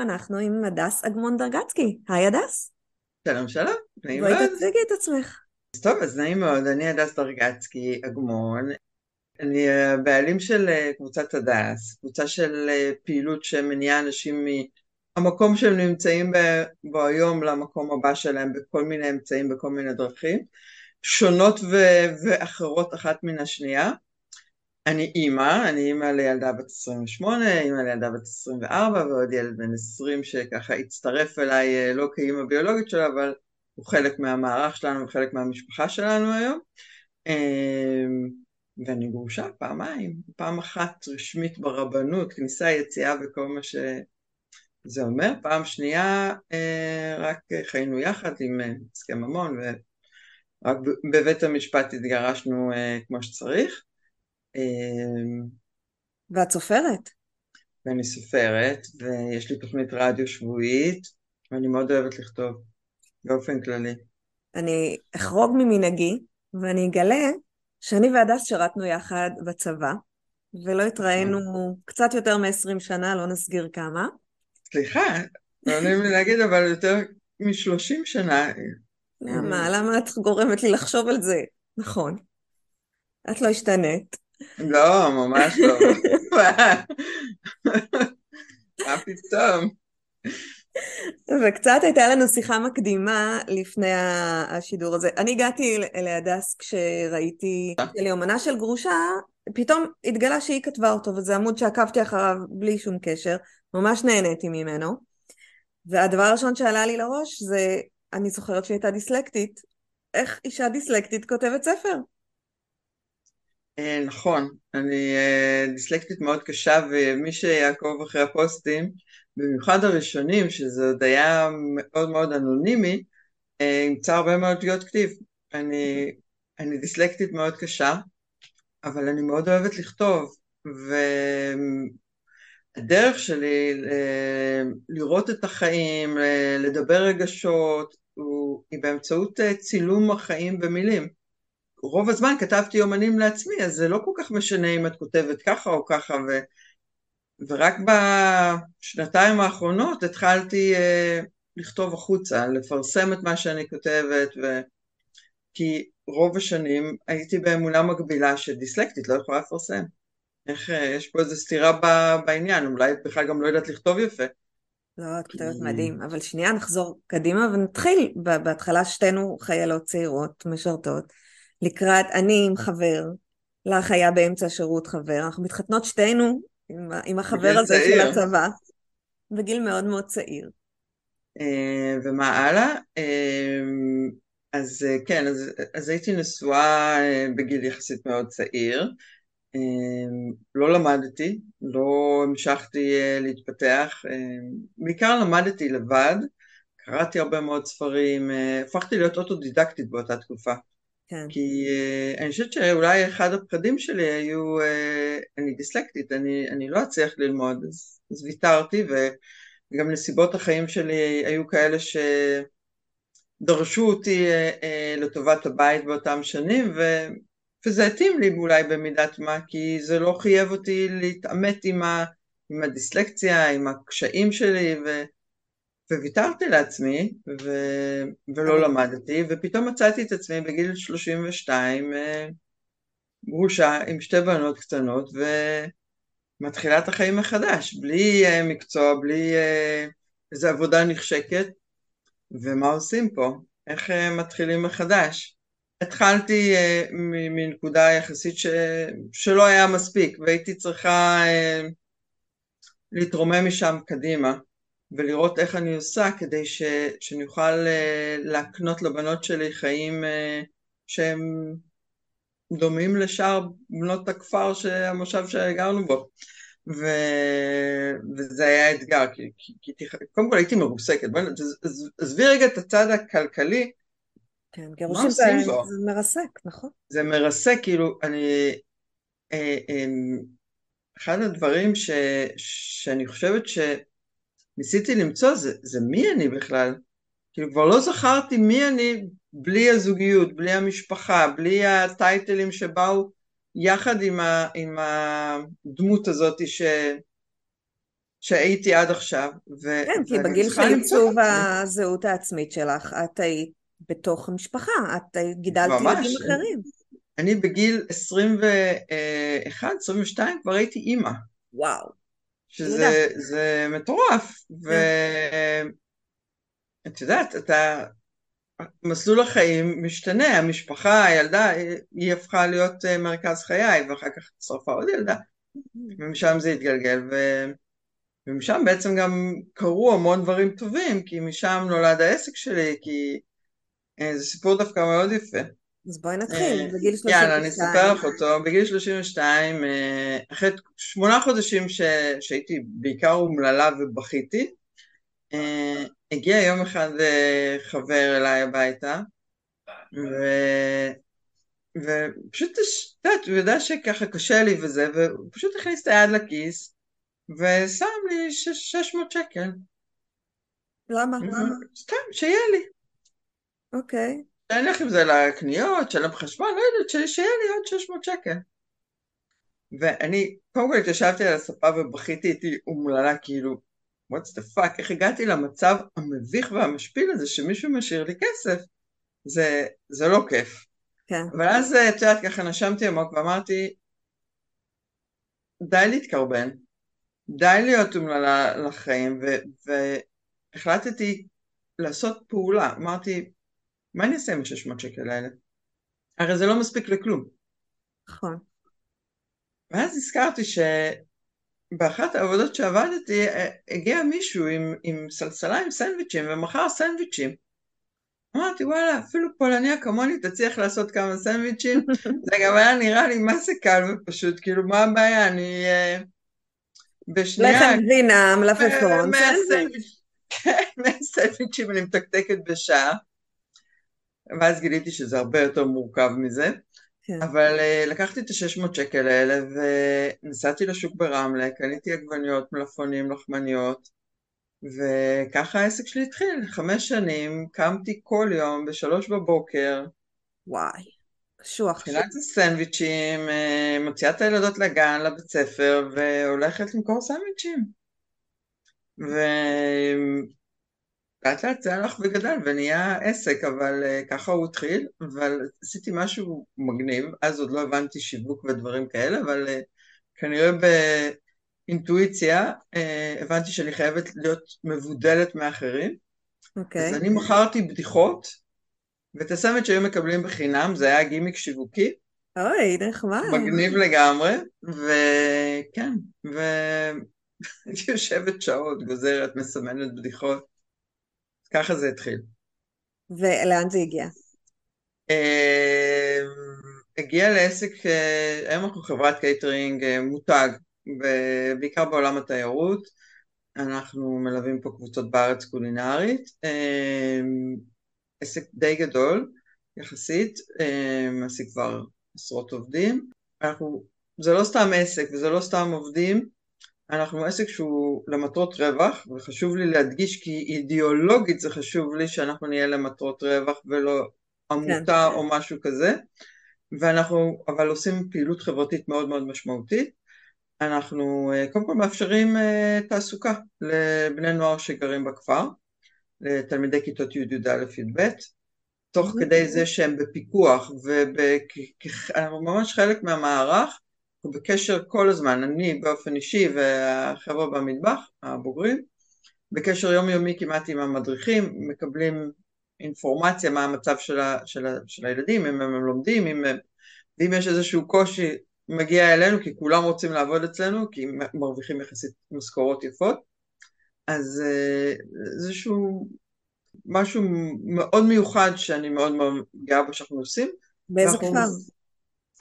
אנחנו עם הדס אגמון דרגצקי. היי הדס. שלום שלום, נעים בואי מאוד. תציגי את עצמך. אז טוב, אז נעים מאוד, אני הדס דרגצקי אגמון. אני הבעלים של אה, קבוצת הדס, קבוצה של אה, פעילות שמניעה אנשים מהמקום שהם נמצאים בו היום למקום הבא שלהם בכל מיני אמצעים, בכל מיני דרכים, שונות ו- ואחרות אחת מן השנייה. אני אימא, אני אימא לילדה בת 28, אימא לילדה בת 24 ועוד ילד בן 20 שככה הצטרף אליי אה, לא כאימא ביולוגית שלו, אבל הוא חלק מהמערך שלנו וחלק מהמשפחה שלנו היום. אמ, ואני גרושה פעמיים, פעם אחת רשמית ברבנות, כניסה, יציאה וכל מה שזה אומר, פעם שנייה אה, רק חיינו יחד עם אה, הסכם ממון ורק בבית המשפט התגרשנו כמו שצריך. אמ, ואת סופרת? ואני סופרת, ויש לי תוכנית רדיו שבועית, ואני מאוד אוהבת לכתוב, באופן כללי. אני אחרוג ממנהגי, ואני אגלה שאני והדס שירתנו יחד בצבא, ולא התראינו קצת יותר מ-20 שנה, לא נסגיר כמה. סליחה, לא נעים לי להגיד, אבל יותר משלושים שנה. למה? למה את גורמת לי לחשוב על זה? נכון. את לא השתנית. לא, ממש לא. מה פתאום? וקצת הייתה לנו שיחה מקדימה לפני השידור הזה. אני הגעתי להדס כשראיתי של יומנה של גרושה, פתאום התגלה שהיא כתבה אותו, וזה עמוד שעקבתי אחריו בלי שום קשר, ממש נהניתי ממנו. והדבר הראשון שעלה לי לראש זה, אני זוכרת שהיא הייתה דיסלקטית. איך אישה דיסלקטית כותבת ספר? אה, נכון, אני אה, דיסלקטית מאוד קשה, ומי שיעקוב אחרי הפוסטים, במיוחד הראשונים, שזה עוד היה מאוד מאוד אנונימי, אה, ימצא הרבה מאוד שגיאות כתיב. אני, אני דיסלקטית מאוד קשה, אבל אני מאוד אוהבת לכתוב, והדרך שלי לראות את החיים, לדבר רגשות, היא באמצעות צילום החיים במילים. רוב הזמן כתבתי יומנים לעצמי, אז זה לא כל כך משנה אם את כותבת ככה או ככה, ו, ורק בשנתיים האחרונות התחלתי אה, לכתוב החוצה, לפרסם את מה שאני כותבת, ו... כי רוב השנים הייתי באמונה מגבילה שדיסלקטית לא יכולה לפרסם. איך, אה, יש פה איזו סתירה ב- בעניין, אולי את בכלל גם לא יודעת לכתוב יפה. לא, את כותבת כי- מדהים, אבל שנייה נחזור קדימה ונתחיל. בהתחלה שתינו חיילות צעירות, משרתות, לקראת אני עם חבר, לך היה באמצע שירות חבר, אנחנו מתחתנות שתינו עם, עם החבר הזה של צעיר. הצבא, בגיל מאוד מאוד צעיר. אה, ומה הלאה? אה, אז אה, כן, אז, אז הייתי נשואה אה, בגיל יחסית מאוד צעיר. לא למדתי, לא המשכתי להתפתח, בעיקר למדתי לבד, קראתי הרבה מאוד ספרים, הפכתי להיות אוטודידקטית באותה תקופה. כן. כי uh, אני חושבת שאולי אחד הפחדים שלי היו, uh, אני דיסלקטית, אני, אני לא אצליח ללמוד, אז, אז ויתרתי, וגם נסיבות החיים שלי היו כאלה שדרשו אותי uh, uh, לטובת הבית באותם שנים, ו, וזה התאים לי אולי במידת מה, כי זה לא חייב אותי להתעמת עם, ה, עם הדיסלקציה, עם הקשיים שלי, ו, וויתרתי לעצמי ו... ולא אבל- למדתי, ופתאום מצאתי את עצמי בגיל 32 אה, גרושה עם שתי בנות קטנות ומתחילה את החיים מחדש, בלי אה, מקצוע, בלי אה, איזו עבודה נחשקת, ומה עושים פה? איך אה, מתחילים מחדש? התחלתי אה, מנקודה יחסית ש... שלא היה מספיק, והייתי צריכה אה, להתרומם משם קדימה. ולראות איך אני עושה כדי ש, שאני אוכל אה, להקנות לבנות שלי חיים אה, שהם דומים לשאר בנות הכפר, המושב שגרנו בו. ו... וזה היה אתגר, כי, כי, כי קודם כל הייתי מרוסקת, עזבי רגע את הצד הכלכלי, כן, גירושים זה, זה מרסק, נכון? זה מרסק, כאילו, אני... אה, אה, אחד הדברים ש, שאני חושבת שניסיתי למצוא זה, זה מי אני בכלל. כאילו כבר לא זכרתי מי אני בלי הזוגיות, בלי המשפחה, בלי הטייטלים שבאו יחד עם, ה, עם הדמות הזאת ש, שהייתי עד עכשיו. ו, כן, כי בגיל של עיצוב הזהות העצמית שלך, את היית בתוך המשפחה, את גידלת ילדים אחרים. אני בגיל 21, 22 כבר הייתי אימא. וואו. שזה מטורף. ואת. יודעת, אתה... מסלול החיים משתנה, המשפחה, הילדה, היא הפכה להיות אה, מרכז חיי, ואחר כך הצטרפה עוד ילדה, ומשם זה התגלגל, ו... ומשם בעצם גם קרו המון דברים טובים, כי משם נולד העסק שלי, כי אה, זה סיפור דווקא מאוד יפה. אז בואי נתחיל, אה, בגיל 32. יאללה, אני אספר לך אותו. בגיל 32, אה, אחרי שמונה חודשים ש... שהייתי בעיקר אומללה ובכיתי, הגיע יום אחד חבר אליי הביתה, ו... ופשוט, את יודעת, הוא יודע שככה קשה לי וזה, והוא פשוט הכניס את היד לכיס, ושם לי 600 שקל. למה? סתם, שיהיה לי. אוקיי. אני אלך עם זה לקניות, שלם חשבון, לא יודעת, שיהיה לי עוד 600 שקל. ואני, קודם כל התיישבתי על הספה ובכיתי איתי אומללה, כאילו, what's the fuck, איך הגעתי למצב המביך והמשפיל הזה שמישהו משאיר לי כסף? זה, זה לא כיף. כן. אבל אז, את יודעת, ככה נשמתי עמוק ואמרתי, די להתקרבן, די להיות אומללה לחיים, והחלטתי לעשות פעולה. אמרתי, מה אני אעשה עם ה-600 שקל האלה? הרי זה לא מספיק לכלום. נכון. ואז הזכרתי שבאחת העבודות שעבדתי הגיע מישהו עם, עם סלסלה עם סנדוויצ'ים ומכר סנדוויצ'ים. אמרתי וואלה אפילו פולניה כמוני תצליח לעשות כמה סנדוויצ'ים זה גם היה נראה לי מה זה קל ופשוט כאילו מה הבעיה אני uh, בשנייה לחם גבינה מלפפון סנדוויצ'ים אני מתקתקת בשעה ואז גיליתי שזה הרבה יותר מורכב מזה. כן. אבל uh, לקחתי את ה-600 שקל האלה ונסעתי לשוק ברמלה, קניתי עגבניות, מלפונים, לחמניות, וככה העסק שלי התחיל. חמש שנים, קמתי כל יום בשלוש בבוקר. וואי, קשוח. חילקתי סנדוויצ'ים, אה, מוציאה את הילדות לגן, לבית ספר, והולכת למכור סנדוויצ'ים. ו... לאט לאט זה הלך וגדל ונהיה עסק, אבל uh, ככה הוא התחיל, אבל עשיתי משהו מגניב, אז עוד לא הבנתי שיווק ודברים כאלה, אבל uh, כנראה באינטואיציה uh, הבנתי שאני חייבת להיות מבודלת מאחרים. אוקיי. Okay. אז אני מכרתי בדיחות, ואת הסמט שהיו מקבלים בחינם, זה היה גימיק שיווקי. אוי, נחמד. מגניב לגמרי, וכן, והייתי יושבת שעות, גוזרת, מסמנת בדיחות. ככה זה התחיל. ולאן זה הגיע? אמ, הגיע לעסק, אה, היום אנחנו חברת קייטרינג אה, מותג, ובעיקר בעולם התיירות. אנחנו מלווים פה קבוצות בארץ קולינרית. אמ, עסק די גדול יחסית, אמ, מעסיק כבר עשרות עובדים. אנחנו, זה לא סתם עסק וזה לא סתם עובדים, אנחנו עסק שהוא למטרות רווח, וחשוב לי להדגיש כי אידיאולוגית זה חשוב לי שאנחנו נהיה למטרות רווח ולא עמותה כן. או משהו כזה, ואנחנו אבל עושים פעילות חברתית מאוד מאוד משמעותית. אנחנו אה, קודם כל מאפשרים אה, תעסוקה לבני נוער שגרים בכפר, לתלמידי כיתות י' י"א י"ב, תוך כדי זה שהם בפיקוח וממש חלק מהמערך אנחנו בקשר כל הזמן, אני באופן אישי והחבר'ה במטבח, הבוגרים, בקשר יומיומי כמעט עם המדריכים, מקבלים אינפורמציה מה המצב של, ה, של, ה, של הילדים, אם הם, הם לומדים, אם, ואם יש איזשהו קושי מגיע אלינו, כי כולם רוצים לעבוד אצלנו, כי מרוויחים יחסית משכורות יפות, אז אה, איזשהו משהו מאוד מיוחד שאני מאוד מאוד גאה בו שאנחנו עושים. באיזה כפר?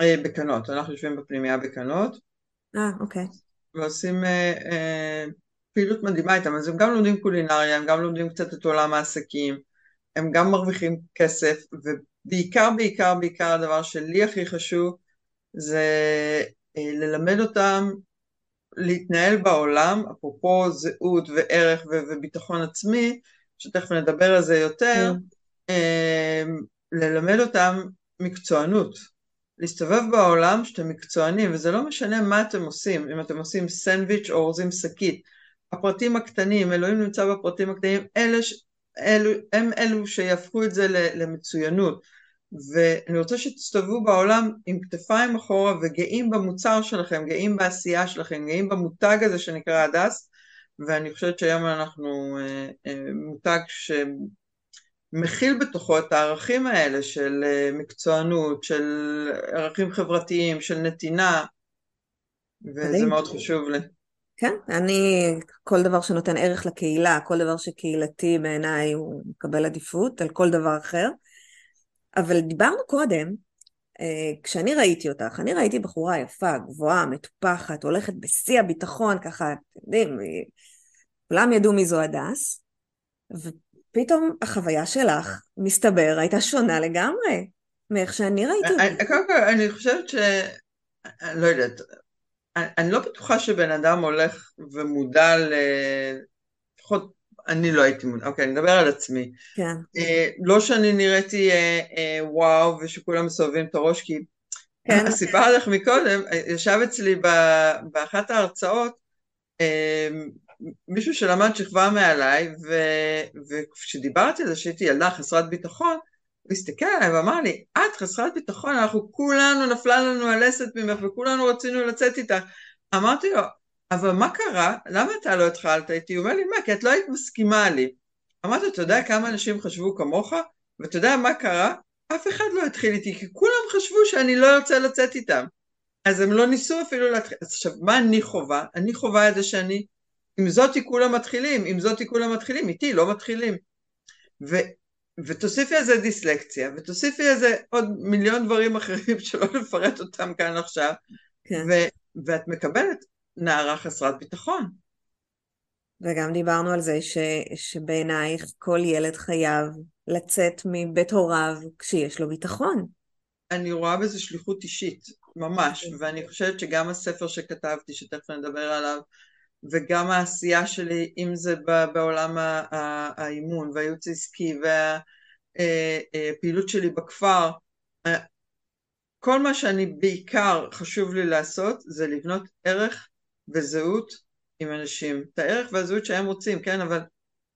אה, בקנות, אנחנו יושבים בפנימייה בקנות. אה, אוקיי. ועושים אה, אה, פעילות מדהימה איתם, אז הם גם לומדים קולינריה, הם גם לומדים קצת את עולם העסקים, הם גם מרוויחים כסף, ובעיקר בעיקר בעיקר הדבר שלי הכי חשוב זה אה, ללמד אותם להתנהל בעולם, אפרופו זהות וערך וביטחון עצמי, שתכף נדבר על זה יותר, mm. ללמד אותם מקצוענות. להסתובב בעולם שאתם מקצוענים, וזה לא משנה מה אתם עושים, אם אתם עושים סנדוויץ' או אורזים שקית. הפרטים הקטנים, אלוהים נמצא בפרטים הקטנים, אלה, אלו, הם אלו שיהפכו את זה למצוינות. ואני רוצה שתסתובבו בעולם עם כתפיים אחורה וגאים במוצר שלכם, גאים בעשייה שלכם, גאים במותג הזה שנקרא הדס, ואני חושבת שהיום אנחנו אה, אה, מותג שמכיל בתוכו את הערכים האלה של אה, מקצוענות, של ערכים חברתיים, של נתינה, וזה מאוד חשוב לי. כן, אני, כל דבר שנותן ערך לקהילה, כל דבר שקהילתי בעיניי הוא מקבל עדיפות על כל דבר אחר. אבל דיברנו קודם, אה, כשאני ראיתי אותך, אני ראיתי בחורה יפה, גבוהה, מטופחת, הולכת בשיא הביטחון, ככה, אתם יודעים, כולם ידעו מי זו הדס, ופתאום החוויה שלך, מסתבר, הייתה שונה לגמרי מאיך שאני ראיתי אותה. קודם כל, אני חושבת ש... אני לא יודעת, אני לא בטוחה שבן אדם הולך ומודע ל... לפחות אני לא הייתי מודע, אוקיי, אני מדבר על עצמי. כן. אה, לא שאני נראיתי אה, אה, וואו ושכולם מסובבים את הראש, כי כן. סיפרתי לך מקודם, ישב אצלי באחת ההרצאות מישהו שלמד שכבה מעליי, וכשדיברתי על זה שהייתי ילדה חסרת ביטחון, הוא הסתכל עליי ואמר לי, את חסרת ביטחון, אנחנו כולנו, נפלה לנו הלסת ממך וכולנו רצינו לצאת איתך. אמרתי לו, אבל מה קרה? למה אתה לא התחלת איתי? הוא אומר לי, מה? כי את לא היית מסכימה לי. אמרתי, אתה יודע כמה אנשים חשבו כמוך? ואתה יודע מה קרה? אף אחד לא התחיל איתי, כי כולם חשבו שאני לא רוצה לצאת איתם. אז הם לא ניסו אפילו להתחיל. אז עכשיו, מה אני חווה? אני חווה את זה שאני, עם זאתי כולם מתחילים, עם זאתי כולם מתחילים, איתי לא מתחילים. ו, ותוסיפי על זה דיסלקציה, ותוסיפי על זה עוד מיליון דברים אחרים שלא נפרט אותם כאן עכשיו, כן. ו, ואת מקבלת נערה חסרת ביטחון. וגם דיברנו על זה ש, שבעינייך כל ילד חייב לצאת מבית הוריו כשיש לו ביטחון. אני רואה בזה שליחות אישית, ממש, okay. ואני חושבת שגם הספר שכתבתי, שתכף נדבר עליו, וגם העשייה שלי, אם זה בעולם האימון והייעוץ העסקי והפעילות אה, אה, שלי בכפר, אה, כל מה שאני בעיקר חשוב לי לעשות זה לבנות ערך וזהות עם אנשים, את הערך והזהות שהם רוצים, כן, אבל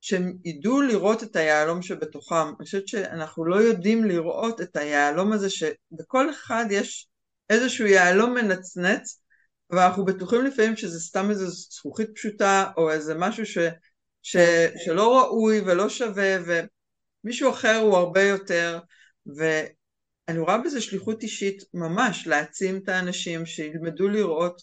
שהם ידעו לראות את היהלום שבתוכם. אני חושבת שאנחנו לא יודעים לראות את היהלום הזה שבכל אחד יש איזשהו יהלום מנצנץ, ואנחנו בטוחים לפעמים שזה סתם איזו זכוכית פשוטה, או איזה משהו ש, ש, שלא ראוי ולא שווה, ומישהו אחר הוא הרבה יותר, ואני רואה בזה שליחות אישית ממש, להעצים את האנשים, שילמדו לראות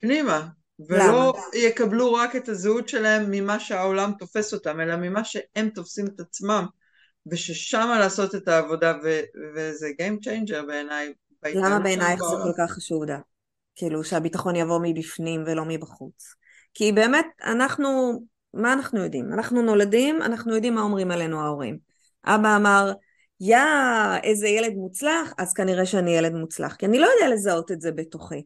פנימה, ולא למה? יקבלו רק את הזהות שלהם ממה שהעולם תופס אותם, אלא ממה שהם תופסים את עצמם, וששם לעשות את העבודה, ו- וזה Game Changer בעיניי. למה בעינייך זה כל כך חשוב, דה? כאילו שהביטחון יבוא מבפנים ולא מבחוץ. כי באמת, אנחנו, מה אנחנו יודעים? אנחנו נולדים, אנחנו יודעים מה אומרים עלינו ההורים. אבא אמר, יא, איזה ילד מוצלח, אז כנראה שאני ילד מוצלח. כי אני לא יודע לזהות את זה בתוכי.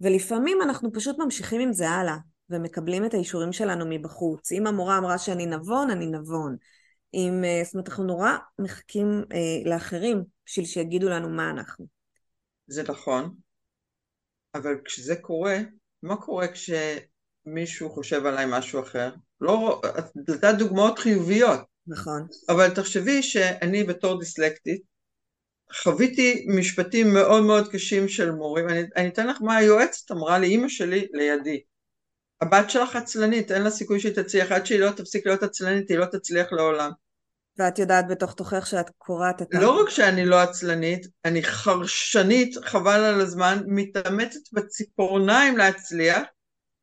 ולפעמים אנחנו פשוט ממשיכים עם זה הלאה, ומקבלים את האישורים שלנו מבחוץ. אם המורה אמרה שאני נבון, אני נבון. אם, אה, זאת אומרת, אנחנו נורא מחכים אה, לאחרים בשביל שיגידו לנו מה אנחנו. זה נכון, אבל כשזה קורה, מה קורה כשמישהו חושב עליי משהו אחר? לא, את נתת דוגמאות חיוביות. נכון. אבל תחשבי שאני בתור דיסלקטית, חוויתי משפטים מאוד מאוד קשים של מורים, אני, אני אתן לך מה היועצת אמרה לי, אימא שלי לידי, הבת שלך עצלנית, אין לה סיכוי שהיא תצליח, עד שהיא לא תפסיק להיות עצלנית, היא לא תצליח לעולם. ואת יודעת בתוך תוכך שאת קורעת את ה... לא רק שאני לא עצלנית, אני חרשנית, חבל על הזמן, מתאמצת בציפורניים להצליח,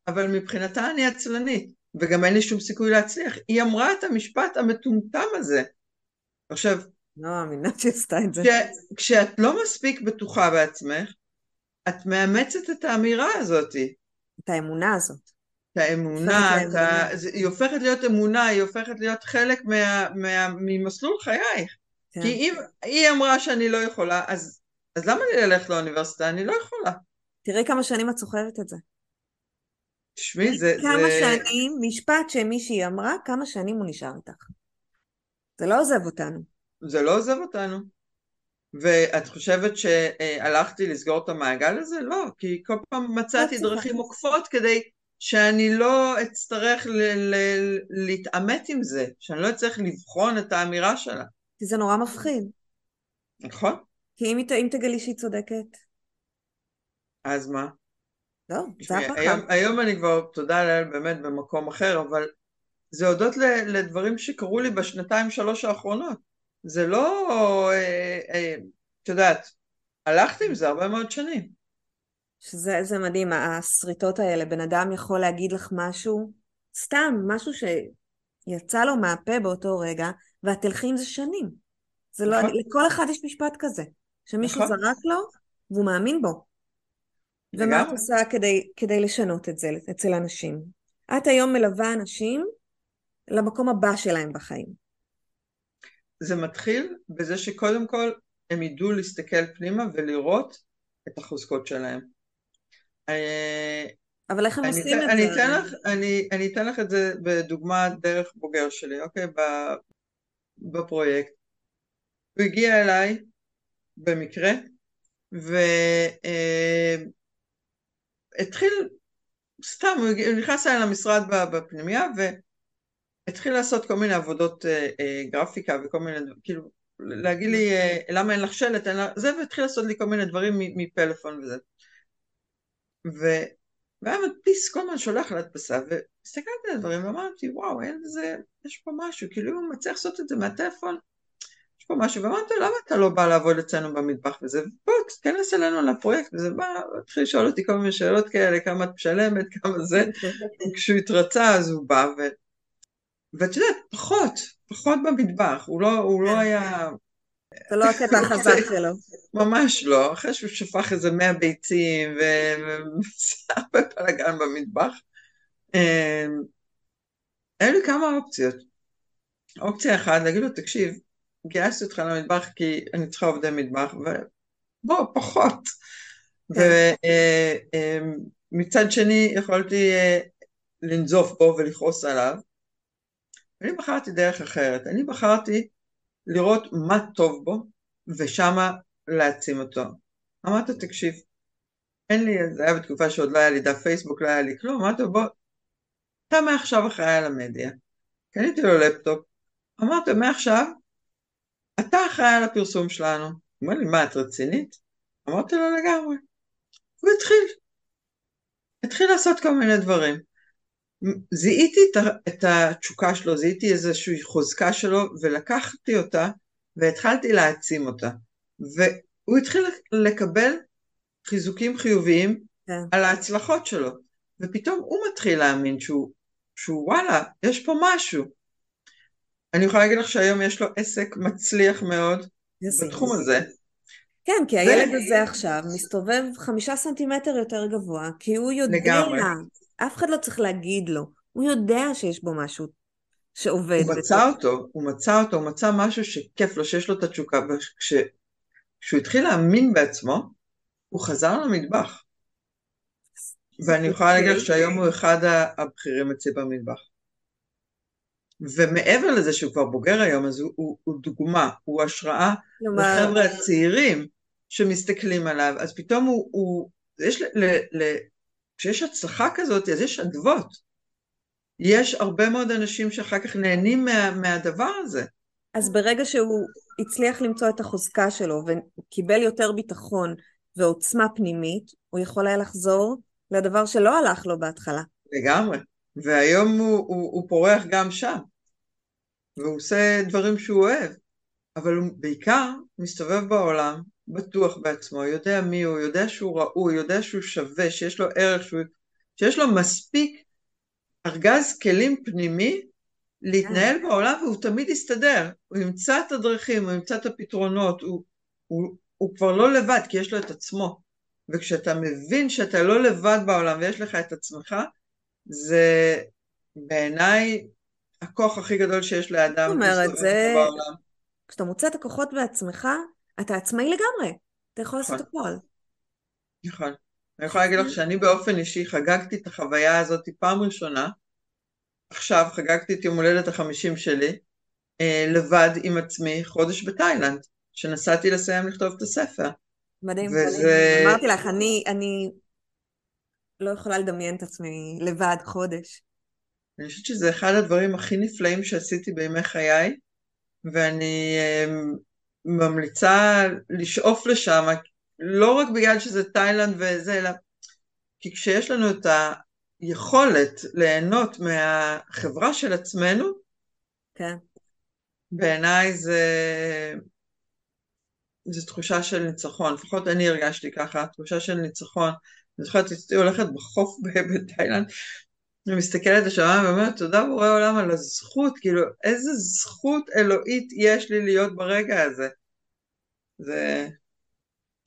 אבל מבחינתה אני עצלנית, וגם אין לי שום סיכוי להצליח. היא אמרה את המשפט המטומטם הזה. עכשיו, לא מאמינה שהיא עשתה את זה. כשאת לא מספיק בטוחה בעצמך, את מאמצת את האמירה הזאת. את האמונה הזאת. האמונה, את ה... היא הופכת להיות אמונה, היא הופכת להיות חלק מה... מה... ממסלול חייך. כן. כי אם היא אמרה שאני לא יכולה, אז, אז למה לי ללכת לאוניברסיטה? אני לא יכולה. תראי כמה שנים את סוחבת את זה. תשמעי, זה... כמה זה... שנים, משפט שמישהי אמרה, כמה שנים הוא נשאר איתך. זה לא עוזב אותנו. זה לא עוזב אותנו. ואת חושבת שהלכתי לסגור את המעגל הזה? לא, כי כל פעם מצאתי לא דרכים עוקפות כדי שאני לא אצטרך ל- ל- להתעמת עם זה, שאני לא אצטרך לבחון את האמירה שלה. כי זה נורא מפחיד. נכון. כי אם, אם תגלי שהיא צודקת. אז מה? לא, זה הפחד. היום, היום אני כבר, תודה לאל, באמת במקום אחר, אבל זה הודות לדברים שקרו לי בשנתיים שלוש האחרונות. זה לא, אה, אה, את יודעת, הלכתי עם זה הרבה מאוד שנים. שזה מדהים, השריטות האלה, בן אדם יכול להגיד לך משהו, סתם, משהו שיצא לו מהפה באותו רגע, ואת תלכי עם זה שנים. זה לא, נכון. לכל אחד יש משפט כזה, שמישהו נכון. זרק לו, והוא מאמין בו. ומה את עושה כדי, כדי לשנות את זה אצל אנשים? את היום מלווה אנשים למקום הבא שלהם בחיים. זה מתחיל בזה שקודם כל הם ידעו להסתכל פנימה ולראות את החוזקות שלהם. אה, אבל איך הם עושים את אני זה? אתן לך, אני, אני אתן לך את זה בדוגמה דרך בוגר שלי, אוקיי? בפרויקט. הוא הגיע אליי במקרה, והתחיל, אה, סתם, הוא נכנס אליי למשרד בפנימייה, והתחיל לעשות כל מיני עבודות אה, גרפיקה וכל מיני, כאילו, להגיד לי למה אין לך שלט, אין לך, זה, והתחיל לעשות לי כל מיני דברים מפלאפון וזה. והיה מדפיס כל הזמן שולח להדפסה, והסתכלתי על הדברים ואמרתי, וואו, אין לזה, יש פה משהו, כאילו אם הוא מצליח לעשות את זה מהטלפון, יש פה משהו, ואמרתי, למה אתה לא בא לעבוד אצלנו במטבח וזה, בוא, תיכנס אלינו לפרויקט, וזה בא, התחיל לשאול אותי כל מיני שאלות כאלה, כמה את משלמת, כמה זה, כשהוא התרצה אז הוא בא, ו... ואת יודעת, פחות, פחות במטבח, הוא לא, הוא לא היה... זה לא הקטע החזק שלו. ממש לא, אחרי שהוא שפך איזה מאה ביצים ועשה הרבה בלאגן במטבח. היו אמ, לי כמה אופציות. אופציה אחת, להגיד לו, תקשיב, גייסתי אותך למטבח כי אני צריכה עובדי מטבח, ובוא, פחות. ומצד כן. אמ, שני יכולתי אה, לנזוף בו ולכעוס עליו. אני בחרתי דרך אחרת, אני בחרתי לראות מה טוב בו, ושמה להעצים אותו. אמרת, תקשיב, אין לי, זה היה בתקופה שעוד לא היה לי דף פייסבוק, לא היה לי כלום, אמרתי לו, בוא, אתה מעכשיו אחראי על המדיה. קניתי לו לפטופ, אמרתי לו, מעכשיו, אתה אחראי על הפרסום שלנו. הוא אומר לי, מה, את רצינית? אמרתי לו לגמרי. הוא התחיל. התחיל לעשות כל מיני דברים. זיהיתי את התשוקה שלו, זיהיתי איזושהי חוזקה שלו, ולקחתי אותה והתחלתי להעצים אותה. והוא התחיל לקבל חיזוקים חיוביים כן. על ההצלחות שלו, ופתאום הוא מתחיל להאמין שהוא, שהוא וואלה, יש פה משהו. אני יכולה להגיד לך שהיום יש לו עסק מצליח מאוד בתחום הזה. כן, כי הילד הזה עכשיו מסתובב חמישה סנטימטר יותר גבוה, כי הוא יודע, לגמרי. אף אחד לא צריך להגיד לו, הוא יודע שיש בו משהו שעובד. הוא מצא אותו, הוא מצא אותו, הוא מצא משהו שכיף לו, שיש לו את התשוקה, וכשהוא התחיל להאמין בעצמו, הוא חזר למטבח. ואני יכולה להגיד לך שהיום הוא אחד הבכירים אצלי במטבח. ומעבר לזה שהוא כבר בוגר היום, אז הוא, הוא, הוא דוגמה, הוא השראה לחבר'ה הצעירים שמסתכלים עליו, אז פתאום הוא, הוא יש ל, ל, ל, כשיש הצלחה כזאת, אז יש אדוות. יש הרבה מאוד אנשים שאחר כך נהנים מה, מהדבר הזה. אז ברגע שהוא הצליח למצוא את החוזקה שלו וקיבל יותר ביטחון ועוצמה פנימית, הוא יכול היה לחזור לדבר שלא הלך לו בהתחלה. לגמרי, והיום הוא, הוא, הוא פורח גם שם, והוא עושה דברים שהוא אוהב, אבל הוא בעיקר מסתובב בעולם, בטוח בעצמו, יודע מי הוא, יודע שהוא ראוי, יודע שהוא שווה, שיש לו ערך, שהוא, שיש לו מספיק ארגז כלים פנימי להתנהל yeah. בעולם והוא תמיד יסתדר, הוא ימצא את הדרכים, הוא ימצא את הפתרונות, הוא, הוא, הוא כבר לא לבד כי יש לו את עצמו, וכשאתה מבין שאתה לא לבד בעולם ויש לך את עצמך, זה בעיניי הכוח הכי גדול שיש לאדם. זאת אומרת, זה... בעולם. כשאתה מוצא את הכוחות בעצמך, אתה עצמאי לגמרי. אתה יכול לעשות נכון. הכל. נכון. אני יכולה להגיד לך שאני באופן אישי חגגתי את החוויה הזאת פעם ראשונה. עכשיו חגגתי את יום הולדת החמישים שלי, אה, לבד עם עצמי, חודש בתאילנד, שנסעתי לסיים לכתוב את הספר. מדהים, וזה... אמרתי לך, אני, אני לא יכולה לדמיין את עצמי לבד חודש. אני חושבת שזה אחד הדברים הכי נפלאים שעשיתי בימי חיי, ואני אמ, ממליצה לשאוף לשם, לא רק בגלל שזה תאילנד וזה, אלא כי כשיש לנו את היכולת ליהנות מהחברה של עצמנו, כן. בעיניי זה, זה תחושה של ניצחון, לפחות אני הרגשתי ככה, תחושה של ניצחון. אני זוכרת, אשתי הולכת בחוף בתאילנד, ומסתכלת לשמיים ואומרת, תודה בורא עולם על הזכות, כאילו, איזה זכות אלוהית יש לי להיות ברגע הזה. זה,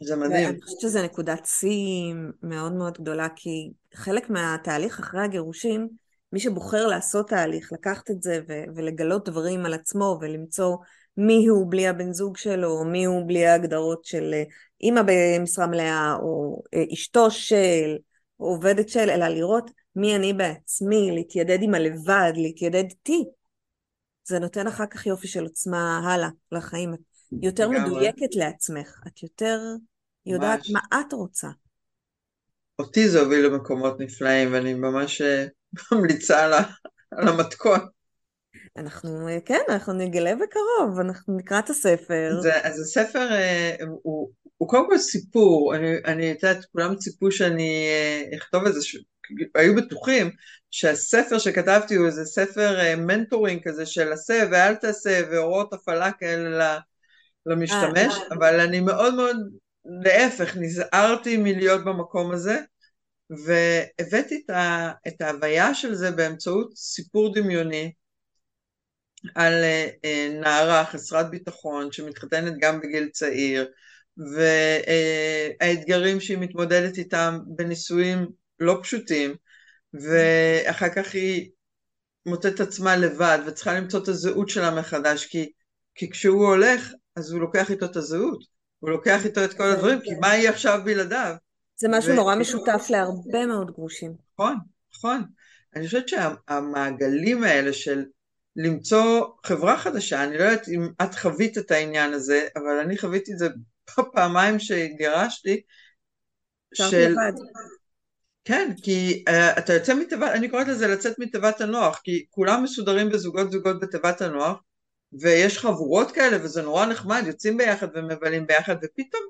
זה מדהים. אני חושבת שזו נקודת שיא מאוד מאוד גדולה, כי חלק מהתהליך אחרי הגירושים, מי שבוחר לעשות תהליך, לקחת את זה ו- ולגלות דברים על עצמו ולמצוא מי הוא בלי הבן זוג שלו, או מי הוא בלי ההגדרות של אה, אימא במשרה מלאה, או אה, אשתו של, או עובדת של, אלא לראות מי אני בעצמי, להתיידד עם הלבד, להתיידד איתי. זה נותן אחר כך יופי של עוצמה הלאה לחיים. את יותר מדויקת לעצמך, את יותר יודעת ממש. מה את רוצה. אותי זה הוביל למקומות נפלאים, ואני ממש אה, ממליצה על, על המתכון. אנחנו, אה, כן, אנחנו נגלה בקרוב, אנחנו נקרא את הספר. זה, אז הספר אה, הוא, הוא קודם כל סיפור, אני, אני יודעת, כולם ציפו שאני אכתוב איזה, היו בטוחים שהספר שכתבתי הוא איזה ספר מנטורינג כזה של עשה ואל תעשה והוראות הפעלה כאלה למשתמש, אבל אני מאוד מאוד, להפך, נזהרתי מלהיות במקום הזה, והבאתי את, ה, את ההוויה של זה באמצעות סיפור דמיוני על אה, נערה חסרת ביטחון שמתחתנת גם בגיל צעיר, והאתגרים שהיא מתמודדת איתם בנישואים לא פשוטים, ואחר כך היא מוצאת עצמה לבד וצריכה למצוא את הזהות שלה מחדש, כי, כי כשהוא הולך אז הוא לוקח איתו את הזהות, הוא לוקח איתו את כל הדברים, כי מה היא עכשיו בלעדיו? זה משהו נורא משותף להרבה מאוד גרושים. נכון, נכון. אני חושבת שהמעגלים האלה של למצוא חברה חדשה, אני לא יודעת אם את חווית את העניין הזה, אבל אני חוויתי את זה פעמיים שהתגרשתי, של... כן, כי uh, אתה יוצא מתיבת, אני קוראת לזה לצאת מתיבת הנוח, כי כולם מסודרים בזוגות זוגות בתיבת הנוח, ויש חבורות כאלה וזה נורא נחמד, יוצאים ביחד ומבלים ביחד, ופתאום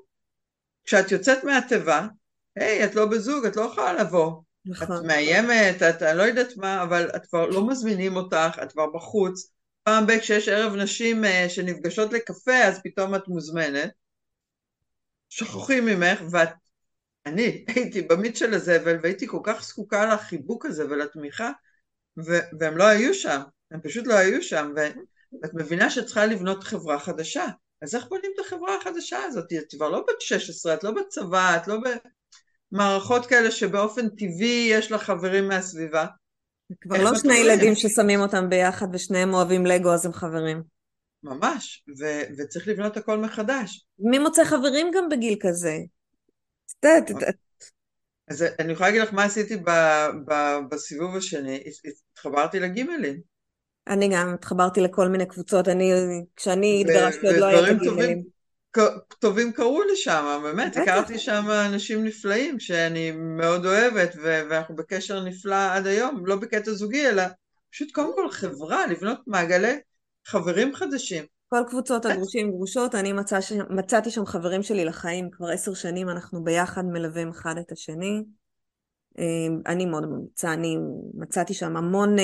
כשאת יוצאת מהתיבה, היי, את לא בזוג, את לא יכולה לבוא. נכון. את מאיימת, את אני לא יודעת מה, אבל את כבר לא מזמינים אותך, את כבר בחוץ. פעם ב- כשיש ערב נשים uh, שנפגשות לקפה, אז פתאום את מוזמנת. שוכחים ממך, ואת... אני הייתי במיץ של הזבל, והייתי כל כך זקוקה לחיבוק הזה ולתמיכה, ו- והם לא היו שם, הם פשוט לא היו שם, ואת מבינה שאת צריכה לבנות חברה חדשה. אז איך בונים את החברה החדשה הזאת? את כבר לא בת 16, את לא בצבא, את לא במערכות כאלה שבאופן טבעי יש לך חברים מהסביבה. כבר לא שני ילדים ששמים אותם ביחד ושניהם אוהבים לגו אז הם חברים. ממש, ו- וצריך לבנות הכל מחדש. מי מוצא חברים גם בגיל כזה? את יודעת, אז אני יכולה להגיד לך מה עשיתי בסיבוב השני, התחברתי לגימלים. אני גם התחברתי לכל מיני קבוצות, אני, כשאני התגרשתי עוד לא היה את הגימלים. טובים קרו לי שם, באמת, הכרתי שם אנשים נפלאים שאני מאוד אוהבת ואנחנו בקשר נפלא עד היום, לא בקטע זוגי אלא פשוט קודם כל חברה, לבנות מעגלי חברים חדשים. כל קבוצות הגרושים גרושות, אני מצא ש... מצאתי שם חברים שלי לחיים, כבר עשר שנים אנחנו ביחד מלווים אחד את השני. אה, אני מאוד ממליצה, אני מצאתי שם המון אה,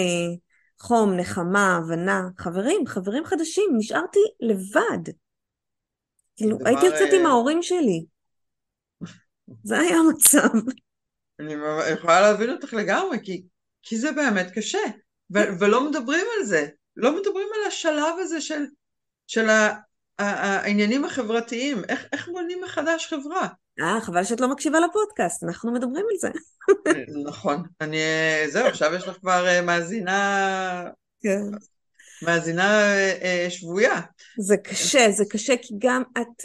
חום, נחמה, הבנה, חברים, חברים חדשים, נשארתי לבד. כאילו, הייתי יוצאת עם אה, ההורים שלי. זה היה המצב. אני יכולה להבין אותך לגמרי, כי, כי זה באמת קשה, ו- ולא מדברים על זה. לא מדברים על השלב הזה של, של ה- העניינים החברתיים, איך, איך בונים מחדש חברה. אה, חבל שאת לא מקשיבה לפודקאסט, אנחנו מדברים על זה. נכון, אני, זהו, עכשיו יש לך כבר אה, מאזינה, כן. מאזינה אה, שבויה. זה קשה, זה קשה כי גם את,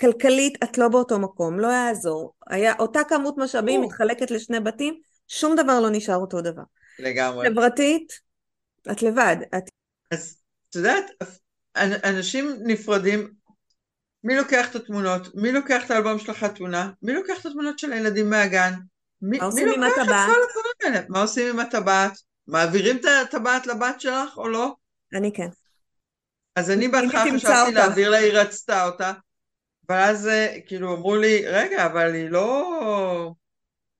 כלכלית את לא באותו מקום, לא יעזור. היה אותה כמות משאבים מתחלקת לשני בתים, שום דבר לא נשאר אותו דבר. לגמרי. חברתית, את לבד. את... אז את יודעת, אנשים נפרדים, מי לוקח את התמונות? מי לוקח את האלבום של החתונה? מי לוקח את התמונות של הילדים מהגן? מי, מה עושים מי עם לוקח את הטבעת? כל הדברים האלה? מה עושים עם הטבעת? מעבירים את הטבעת לבת שלך או לא? אני כן. אז אני בהתחלה חשבתי. להעביר לה, היא רצתה אותה, ואז אה, כאילו אמרו לי, רגע, אבל היא לא,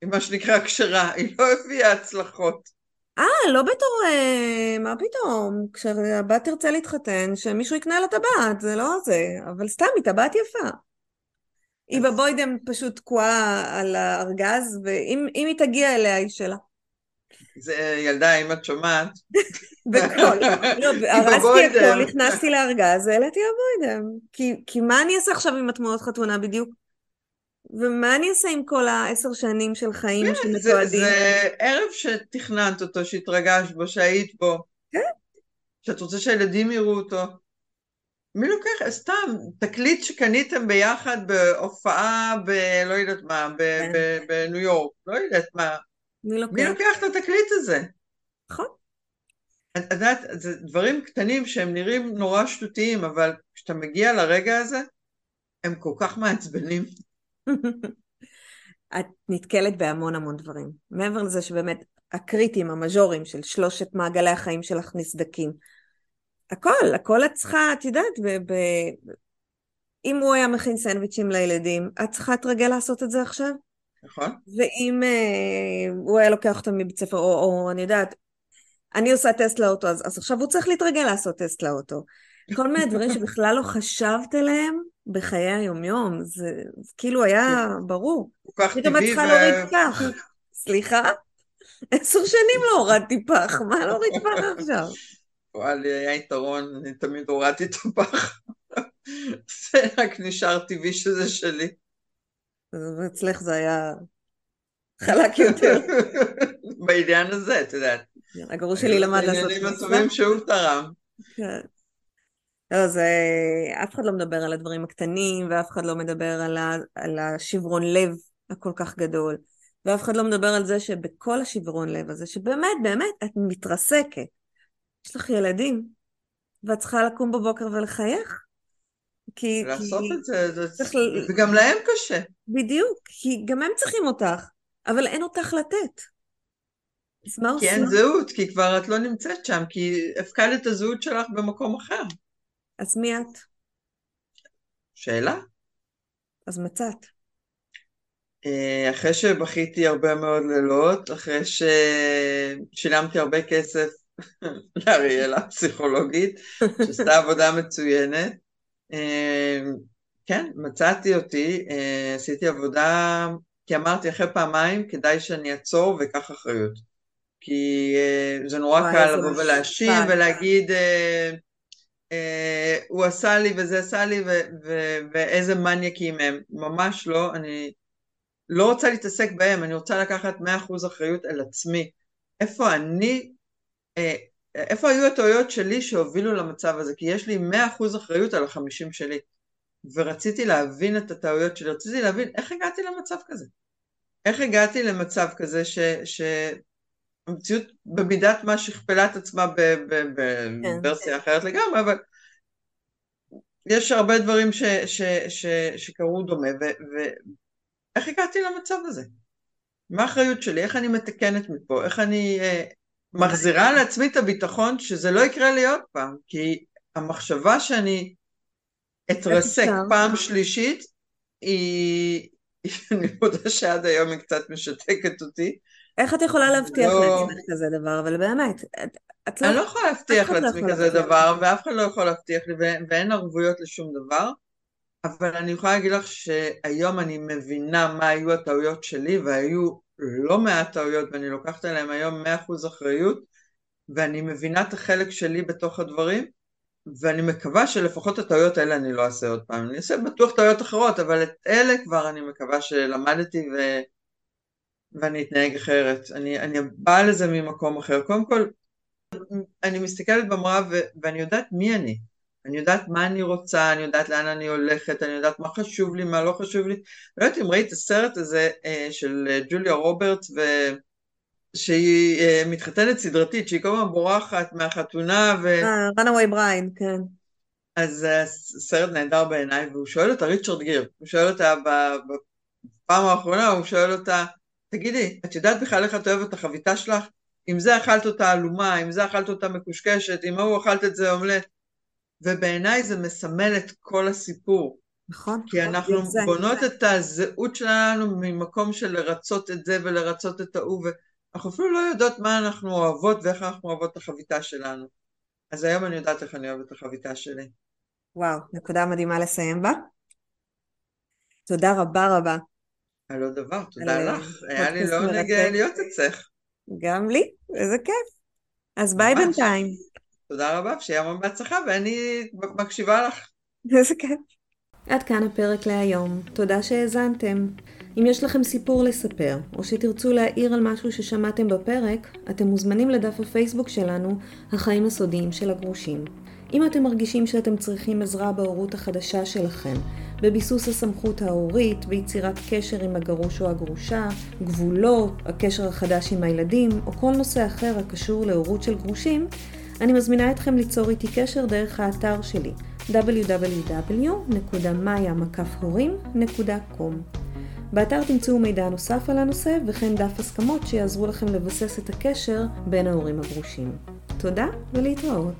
היא מה שנקרא כשרה, היא לא הביאה הצלחות. אה, לא בתור... אה, מה פתאום? כשהבת תרצה להתחתן, שמישהו יקנה לה טבעת, זה לא זה. אבל סתם, היא טבעת יפה. היא בבוידם פשוט תקועה על הארגז, ואם אם היא תגיע אליה, היא שלה. זה ילדה, אם את שומעת, בקול. לא, הרסתי. הכל, נכנסתי לארגז, העליתי לבוידם. כי, כי מה אני אעשה עכשיו עם התמונות חתונה בדיוק? ומה אני אעשה עם כל העשר שנים של חיים זה, שמתועדים? זה ערב שתכננת אותו, שהתרגשת בו, שהיית בו, כן. שאת רוצה שהילדים יראו אותו. מי לוקח? סתם, תקליט שקניתם ביחד בהופעה ב... לא יודעת מה, ב- כן. ב- בניו יורק, לא יודעת מה. מי לוקח? מי לוקח את התקליט הזה? נכון. את יודעת, זה דברים קטנים שהם נראים נורא שטותיים, אבל כשאתה מגיע לרגע הזה, הם כל כך מעצבנים. את נתקלת בהמון המון דברים. מעבר לזה שבאמת הקריטיים, המז'ורים של שלושת מעגלי החיים שלך נסדקים. הכל, הכל את צריכה, את יודעת, ב- ב- אם הוא היה מכין סנדוויצ'ים לילדים, את צריכה להתרגל לעשות את זה עכשיו? נכון? ואם אה, הוא היה לוקח אותם מבית ספר, או, או אני יודעת, אני עושה טסט לאוטו, אז, אז עכשיו הוא צריך להתרגל לעשות טסט לאוטו. כל מיני דברים שבכלל לא חשבת עליהם בחיי היומיום, זה, זה כאילו היה ברור. כל כך פתאום את טבעי. צריכה להוריד פח. סליחה? עשר שנים לא הורדתי פח, מה להוריד פח עכשיו? וואי, לי היה יתרון, אני תמיד הורדתי את הפח. זה רק נשאר טבעי שזה שלי. אצלך זה היה חלק יותר. בעניין הזה, את יודעת. הגרוש שלי למד לעשות העניינים מצווה. הטובים שהוא תרם. כן. לא, זה... אף אחד לא מדבר על הדברים הקטנים, ואף אחד לא מדבר על, ה... על השברון לב הכל כך גדול. ואף אחד לא מדבר על זה שבכל השברון לב הזה, שבאמת, באמת, את מתרסקת. יש לך ילדים, ואת צריכה לקום בבוקר ולחייך. כי... לעשות כי... את זה, זה- צריך וגם להם קשה. בדיוק, כי גם הם צריכים אותך, אבל אין אותך לתת. אז מה כי עושים? אין זהות, כי כבר את לא נמצאת שם, כי הפקדת את הזהות שלך במקום אחר. אז מי את? שאלה? אז מצאת. אה, אחרי שבכיתי הרבה מאוד לילות, אחרי ששילמתי הרבה כסף לאריאלה הפסיכולוגית, שעשתה עבודה מצוינת, אה, כן, מצאתי אותי, אה, עשיתי עבודה, כי אמרתי אחרי פעמיים כדאי שאני אעצור ואקח אחריות. כי זה נורא קל לבוא ולהאשים. ולהגיד הוא עשה לי וזה עשה לי ואיזה מניאקים הם. ממש לא, אני לא רוצה להתעסק בהם, אני רוצה לקחת 100% אחריות על עצמי. איפה אני, אה, איפה היו הטעויות שלי שהובילו למצב הזה? כי יש לי 100% אחריות על החמישים שלי. ורציתי להבין את הטעויות שלי, רציתי להבין איך הגעתי למצב כזה. איך הגעתי למצב כזה ש... המציאות במידת מה שכפלה את עצמה ב- ב- כן. בוורסיה אחרת לגמרי, אבל יש הרבה דברים ש, ש, ש, שקרו דומה, ואיך הגעתי למצב הזה? מה האחריות שלי? איך אני מתקנת מפה? איך אני אה, מחזירה לעצמי את הביטחון שזה לא יקרה לי עוד פעם? כי המחשבה שאני אתרסק? פעם שלישית, היא, אני מודה שעד היום היא קצת משתקת אותי. איך את יכולה להבטיח לא. לעצמך כזה דבר? אבל באמת, את, את לא... אני לא יכולה להבטיח לא לעצמי יכול כזה להבטיח. דבר, ואף אחד לא יכול להבטיח לי, ואין ערבויות לשום דבר, אבל אני יכולה להגיד לך שהיום אני מבינה מה היו הטעויות שלי, והיו לא מעט טעויות, ואני לוקחת עליהן היום 100% אחריות, ואני מבינה את החלק שלי בתוך הדברים, ואני מקווה שלפחות את הטעויות האלה אני לא אעשה עוד פעם. אני אעשה בטוח טעויות אחרות, אבל את אלה כבר אני מקווה שלמדתי ו... ואני אתנהג אחרת. אני, אני באה לזה ממקום אחר. קודם כל, אני מסתכלת במראה ו... ואני יודעת מי אני. אני יודעת מה אני רוצה, אני יודעת לאן אני הולכת, אני יודעת מה חשוב לי, מה לא חשוב לי. לא יודעת אם ראית את הסרט הזה אה, של אה, ג'וליה רוברטס, ו... שהיא אה, מתחתנת סדרתית, שהיא כל הזמן בורחת מהחתונה ו... אה, runaway bride, כן. אז סרט נהדר בעיניי, והוא שואל אותה, ריצ'רד גיר, הוא שואל אותה בפעם האחרונה, הוא שואל אותה, תגידי, את יודעת בכלל איך את אוהבת את החביתה שלך? עם זה אכלת אותה עלומה, עם זה אכלת אותה מקושקשת, עם ההוא אכלת את זה אומלט. ובעיניי זה מסמל את כל הסיפור. נכון. כי אנחנו זה, בונות זה. את הזהות שלנו ממקום של לרצות את זה ולרצות את ההוא, ואנחנו אפילו לא יודעות מה אנחנו אוהבות ואיך אנחנו אוהבות את החביתה שלנו. אז היום אני יודעת איך אני אוהבת את החביתה שלי. וואו, נקודה מדהימה לסיים בה. תודה רבה רבה. על עוד דבר, תודה על, לך. היה לי לעונג מרתק. להיות אצלך. גם לי, איזה כיף. אז ביי. בינתיים. תודה רבה, שיהיה המון בהצלחה, ואני מקשיבה לך. איזה כיף. עד כאן הפרק להיום. תודה שהאזנתם. אם יש לכם סיפור לספר, או שתרצו להעיר על משהו ששמעתם בפרק, אתם מוזמנים לדף הפייסבוק שלנו, החיים הסודיים של הגרושים. אם אתם מרגישים שאתם צריכים עזרה בהורות החדשה שלכם, בביסוס הסמכות ההורית, ביצירת קשר עם הגרוש או הגרושה, גבולות, הקשר החדש עם הילדים, או כל נושא אחר הקשור להורות של גרושים, אני מזמינה אתכם ליצור איתי קשר דרך האתר שלי www.maya-הורים.com באתר תמצאו מידע נוסף על הנושא וכן דף הסכמות שיעזרו לכם לבסס את הקשר בין ההורים הגרושים. תודה ולהתראות.